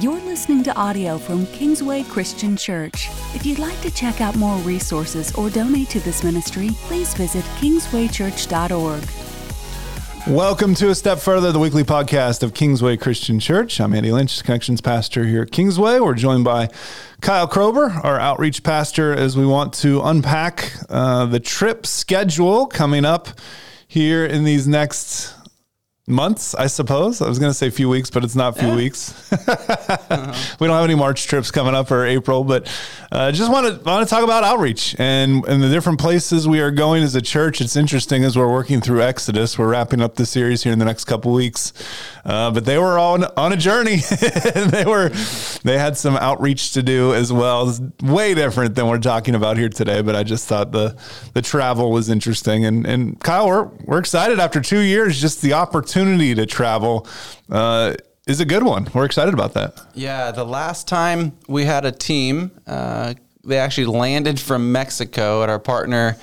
You're listening to audio from Kingsway Christian Church. If you'd like to check out more resources or donate to this ministry, please visit kingswaychurch.org. Welcome to A Step Further, the weekly podcast of Kingsway Christian Church. I'm Andy Lynch, Connections Pastor here at Kingsway. We're joined by Kyle Krober, our outreach pastor, as we want to unpack uh, the trip schedule coming up here in these next months, I suppose. I was going to say a few weeks, but it's not a few yeah. weeks. uh-huh. We don't have any March trips coming up or April, but uh, just want to want to talk about outreach and and the different places we are going as a church. It's interesting as we're working through Exodus. We're wrapping up the series here in the next couple weeks, uh, but they were on on a journey. they were they had some outreach to do as well. It's way different than we're talking about here today. But I just thought the the travel was interesting. And and Kyle, we're we're excited after two years, just the opportunity to travel. Uh, is a good one. We're excited about that. Yeah, the last time we had a team, uh, they actually landed from Mexico at our partner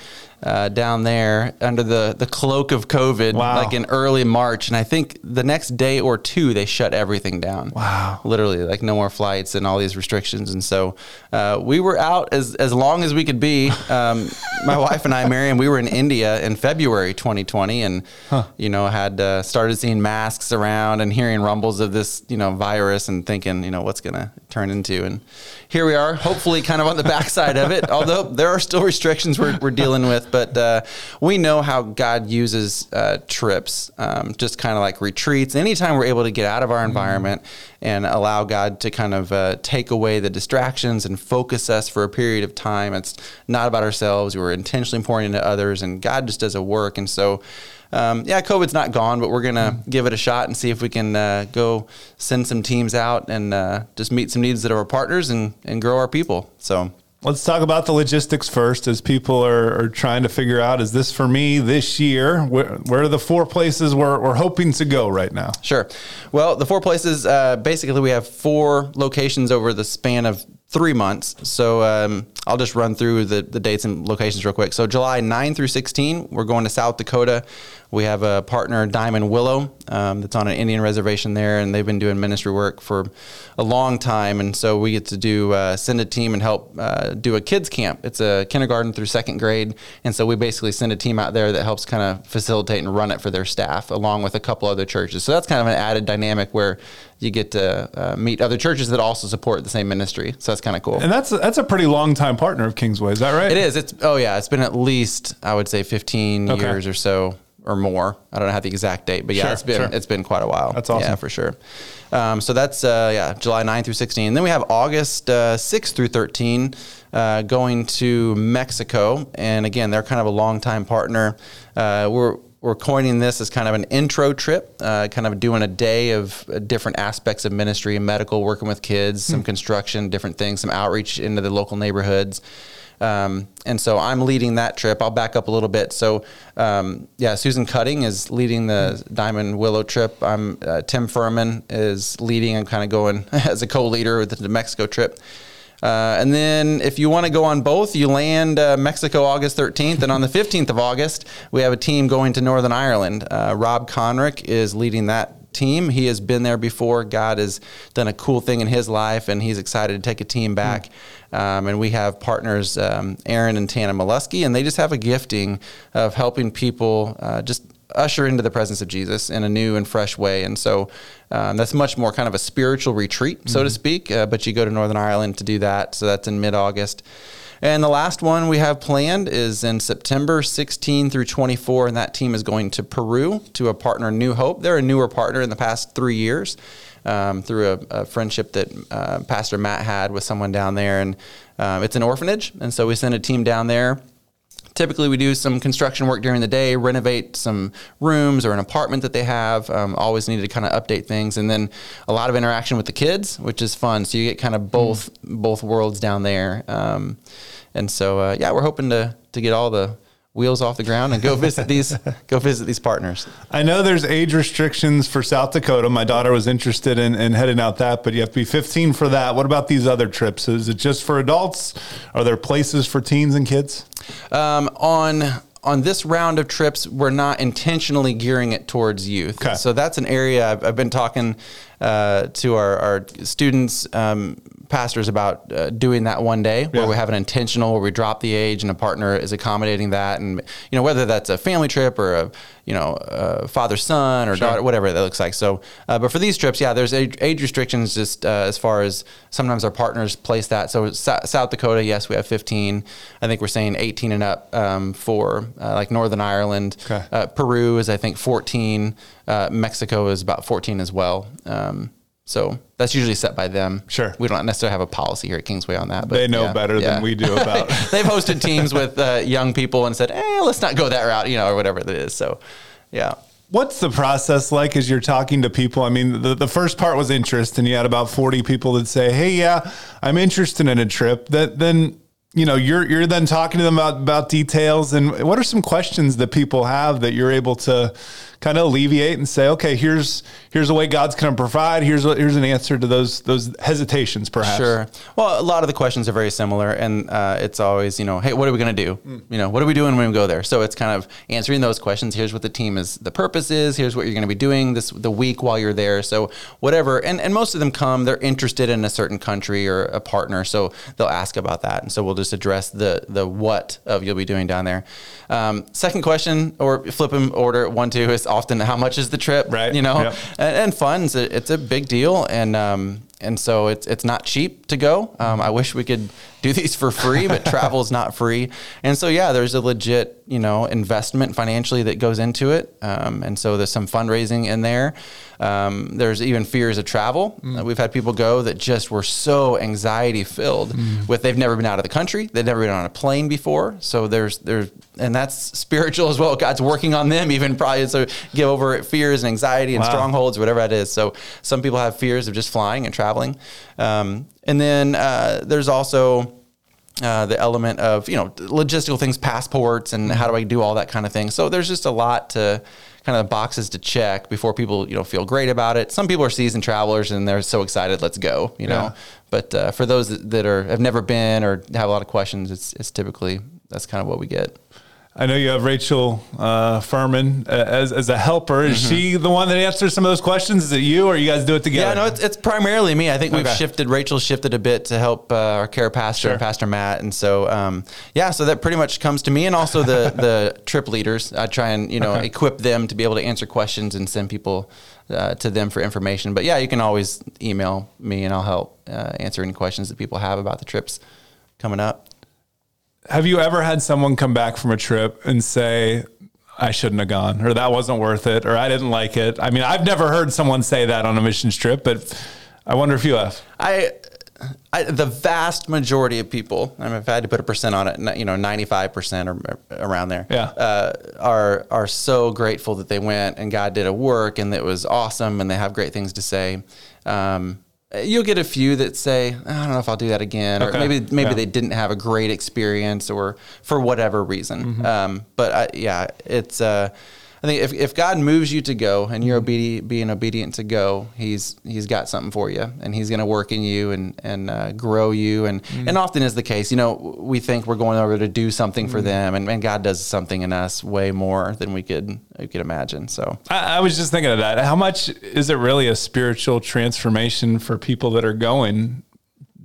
uh, down there under the, the cloak of COVID, wow. like in early March. And I think the next day or two, they shut everything down. Wow. Literally, like no more flights and all these restrictions. And so uh, we were out as, as long as we could be. Um, my wife and I, Marion, we were in India in February 2020 and, huh. you know, had uh, started seeing masks around and hearing rumbles of this, you know, virus and thinking, you know, what's going to turn into. And here we are, hopefully kind of on the backside of it, although there are still restrictions we're, we're dealing with but uh, we know how God uses uh, trips, um, just kind of like retreats. Anytime we're able to get out of our mm-hmm. environment and allow God to kind of uh, take away the distractions and focus us for a period of time, it's not about ourselves. We're intentionally pouring into others, and God just does a work. And so, um, yeah, COVID's not gone, but we're going to mm-hmm. give it a shot and see if we can uh, go send some teams out and uh, just meet some needs that are our partners and, and grow our people. So, Let's talk about the logistics first as people are, are trying to figure out is this for me this year? Where, where are the four places we're, we're hoping to go right now? Sure. Well, the four places uh, basically, we have four locations over the span of three months. So um, I'll just run through the, the dates and locations real quick. So July 9 through 16, we're going to South Dakota. We have a partner, Diamond Willow, um, that's on an Indian reservation there, and they've been doing ministry work for a long time. And so we get to do uh, send a team and help uh, do a kids camp. It's a kindergarten through second grade, and so we basically send a team out there that helps kind of facilitate and run it for their staff, along with a couple other churches. So that's kind of an added dynamic where you get to uh, meet other churches that also support the same ministry. So that's kind of cool. And that's that's a pretty long time partner of Kingsway. Is that right? It is. It's oh yeah. It's been at least I would say 15 okay. years or so or more. I don't know how the exact date, but yeah, sure, it's been sure. it's been quite a while. That's awesome. Yeah, for sure. Um, so that's uh, yeah, July 9 through 16. And then we have August uh, 6 through 13 uh, going to Mexico, and again, they're kind of a long time partner. Uh, we're we're coining this as kind of an intro trip, uh, kind of doing a day of uh, different aspects of ministry and medical, working with kids, some hmm. construction, different things, some outreach into the local neighborhoods. Um, and so I'm leading that trip. I'll back up a little bit. So, um, yeah, Susan Cutting is leading the Diamond Willow trip. I'm uh, Tim Furman is leading. I'm kind of going as a co-leader with the New Mexico trip. Uh, and then if you want to go on both, you land uh, Mexico August 13th. And on the 15th of August, we have a team going to Northern Ireland. Uh, Rob Conrick is leading that team. He has been there before. God has done a cool thing in his life, and he's excited to take a team back. Mm. Um, and we have partners, um, Aaron and Tana Molesky, and they just have a gifting of helping people uh, just usher into the presence of Jesus in a new and fresh way. And so um, that's much more kind of a spiritual retreat, so mm-hmm. to speak. Uh, but you go to Northern Ireland to do that. So that's in mid August. And the last one we have planned is in September 16 through 24, and that team is going to Peru to a partner, New Hope. They're a newer partner in the past three years um, through a, a, friendship that uh, Pastor Matt had with someone down there. And um, it's an orphanage, and so we sent a team down there typically we do some construction work during the day, renovate some rooms or an apartment that they have. Um, always need to kind of update things, and then a lot of interaction with the kids, which is fun. So you get kind of both mm. both worlds down there. Um, and so uh, yeah, we're hoping to to get all the wheels off the ground and go visit these go visit these partners. I know there's age restrictions for South Dakota. My daughter was interested in, in heading out that, but you have to be 15 for that. What about these other trips? Is it just for adults? Are there places for teens and kids? Um, on on this round of trips, we're not intentionally gearing it towards youth. Okay. So that's an area I've, I've been talking uh, to our, our students. Um, pastors about uh, doing that one day where we have an intentional where we drop the age and a partner is accommodating that. And you know whether that's a family trip or a you know a father son or daughter whatever that looks like. So uh, but for these trips yeah there's age, age restrictions just uh, as far as sometimes our partners place that. So Sou- South Dakota yes we have 15 I think we're saying 18 and up um, for uh, like Northern Ireland. Okay. uh, Peru is I think 14 uh, Mexico is about 14 as well. Um, so that's usually set by them. Sure. We don't necessarily have a policy here at Kingsway on that. But They know yeah, better yeah. than we do about. They've hosted teams with uh, young people and said, "Eh, let's not go that route," you know, or whatever that is. So, yeah. What's the process like as you're talking to people? I mean, the, the first part was interest, and you had about 40 people that say, Hey, yeah, I'm interested in a trip. That then, you know, you're you're then talking to them about, about details. And what are some questions that people have that you're able to kind of alleviate and say, okay, here's here's a way God's going to provide. Here's what here's an answer to those those hesitations, perhaps. Sure. Well, a lot of the questions are very similar, and uh, it's always, you know, hey, what are we going to do? You know, what are we doing when we go there? So it's kind of answering those questions. Here's what the team is, the purpose is. Here's what you're going to be doing this the week while you're there. So whatever, and and most of them come, they're interested in a certain country or a partner, so they'll ask about that, and so we'll just address the the what of you'll be doing down there. Um, second question, or flip them order one two is often how much is the trip? Right. You know, Yep. and, and funds it's a big deal and um and so it's it's not cheap to go. Um, i wish we could do these for free but travel is not free. And so yeah there's a legit you know investment financially that goes into it. Um, and so there's some fundraising in there. Um, there's even fears of travel. Uh, we've had people go that just were so anxiety filled with they've never been out of the country. They've never been on a plane before. So there's there's and that's spiritual as well. God's working on them even probably so give over fears and anxiety and Wow. strongholds whatever that is. So some people have fears of just flying and traveling. Um, and then uh, there's also uh, the element of you know logistical things passports and how do i do all that kind of thing. So there's just a lot to kind of boxes to check before people you know feel great about it. Some people are seasoned travelers and they're so excited let's go you know. Yeah. but uh, for those that, that are have never been or have a lot of questions it's, it's typically that's kind of what we get I know you have Rachel uh, Furman uh, as, as a helper. Is she the one that answers some of those questions? Is it you, or you guys do it together? Yeah, no, it's, it's primarily me. I think we've Okay. shifted. Rachel shifted a bit to help uh, our care pastor, Sure. Pastor Matt, and so um, yeah, so that pretty much comes to me, and also the the trip leaders. I try and you know Okay. equip them to be able to answer questions and send people uh, to them for information. But yeah, you can always email me, and I'll help uh, answer any questions that people have about the trips coming up. Have you ever had someone come back from a trip and say, I shouldn't have gone, or that wasn't worth it, or I didn't like it? I mean, I've never heard someone say that on a missions trip, but I wonder if you have. I, I, the vast majority of people, I mean, if I had to put a percent on it, you know, ninety-five percent or around there, Yeah. uh, are are so grateful that they went and God did a work and it was awesome and they have great things to say. Um, you'll get a few that say, I don't know if I'll do that again, Okay. or maybe maybe Yeah. they didn't have a great experience or for whatever reason. Mm-hmm. Um, but I, yeah, it's. Uh, I think if, if God moves you to go and you're mm-hmm. obedient, being obedient to go, He's He's got something for you, and He's going to work in you and and uh, grow you, and mm-hmm. and often is the case. You know, we think we're going over to do something for mm-hmm. them, and, and God does something in us way more than we could we could imagine. So I, I was just thinking of that. How much is it really a spiritual transformation for people that are going?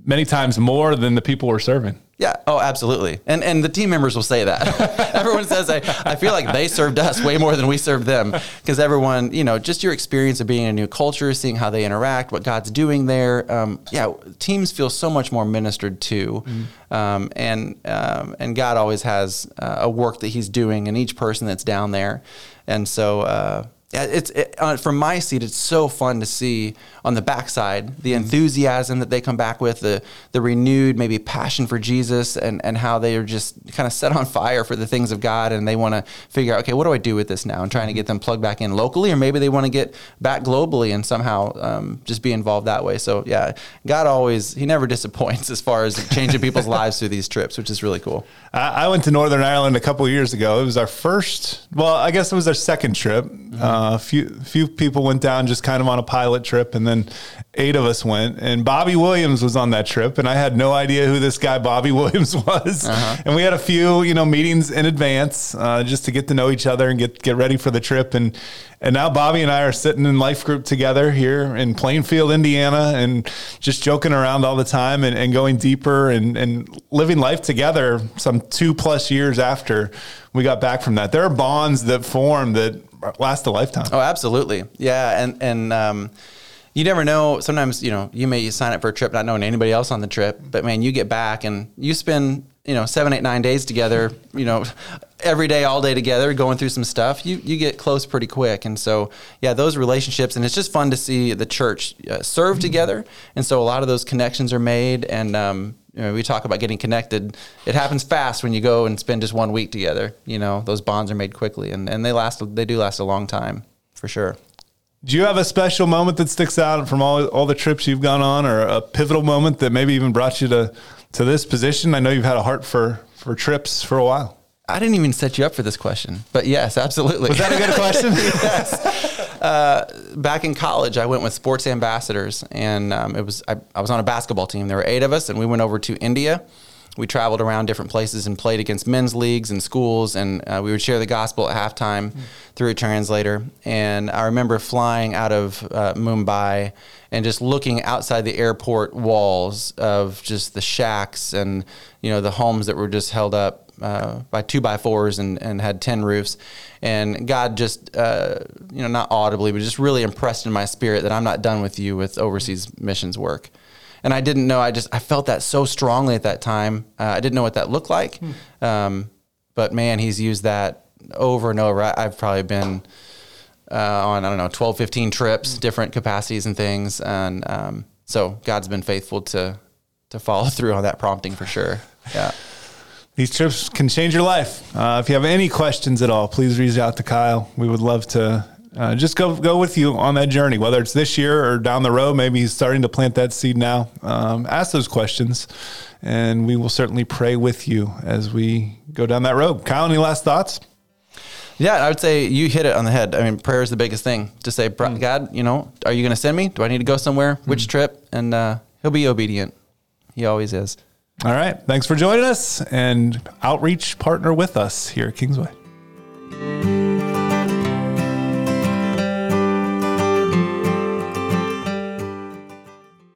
Many times more than the people we're serving. Yeah. Oh, absolutely. And and the team members will say that. everyone says I, I feel like they served us way more than we served them because everyone, you know, just your experience of being in a new culture, seeing how they interact, what God's doing there. Um, yeah, teams feel so much more ministered to, um, and um, and God always has uh, a work that He's doing in each person that's down there, and so. Uh, it's it, uh, from my seat. It's so fun to see on the backside the enthusiasm that they come back with, the the renewed maybe passion for Jesus, and and how they are just kind of set on fire for the things of God, and they want to figure out, okay, what do I do with this now, and trying to get them plugged back in locally, or maybe they want to get back globally and somehow um, just be involved that way. So yeah, God always He never disappoints as far as changing people's lives through these trips, which is really cool. I I went to Northern Ireland a couple of years ago. It was our first, well, I guess it was our second trip. Um, Uh, a few few people went down just kind of on a pilot trip, and then eight of us went. And Bobby Williams was on that trip, and I had no idea who this guy Bobby Williams was. Uh-huh. And we had a few you know meetings in advance uh, just to get to know each other and get get ready for the trip. And and now Bobby and I are sitting in life group together here in Plainfield, Indiana, and just joking around all the time and, and going deeper and, and living life together some two plus years after we got back from that. There are bonds that form that last a lifetime. Oh, absolutely. Yeah. And, and, um, you never know. Sometimes, you know, you may sign up for a trip not knowing anybody else on the trip, but man, you get back and you spend you know seven eight nine days together you know every day all day together going through some stuff you you get close pretty quick and so yeah those relationships and it's just fun to see the church uh, serve mm-hmm. together and so a lot of those connections are made and um, you know, we talk about getting connected. It happens fast when you go and spend just one week together. You know, those bonds are made quickly, and, and they last. They do last a long time, for sure. Do you have a special moment that sticks out from all all the trips you've gone on, or a pivotal moment that maybe even brought you to to this position? I know you've had a heart for for trips for a while. I didn't even set you up for this question, but yes, absolutely. Was that a good question? yes. Uh, back in college, I went with sports ambassadors, and um, it was I, I, was on a basketball team. There were eight of us, and we went over to India. We traveled around different places and played against men's leagues and schools, and uh, we would share the gospel at halftime mm. through a translator. And I remember flying out of uh, Mumbai and just looking outside the airport walls of just the shacks and you know the homes that were just held up uh, by two by fours and, and had 10 roofs. And God just, uh, you know, not audibly, but just really impressed in my spirit that I'm not done with you with overseas missions work. And I didn't know, I just, I felt that so strongly at that time. Uh, I didn't know what that looked like. Hmm. Um, but man, he's used that over and over. I, have probably been uh, on, I don't know, 12, 15 trips, hmm. different capacities and things. And um, so God's been faithful to, to follow through on that prompting for sure. Yeah these trips can change your life. Uh, if you have any questions at all, please reach out to Kyle. We would love to uh, just go go with you on that journey, whether it's this year or down the road. Maybe he's starting to plant that seed now. Um, ask those questions, and we will certainly pray with you as we go down that road. Kyle, any last thoughts? Yeah, I would say you hit it on the head. I mean, prayer is the biggest thing. To say, mm. God, you know, are you going to send me? Do I need to go somewhere? Which mm. trip? And uh, He'll be obedient. He always is. All right. Thanks for joining us and outreach partner with us here at Kingsway.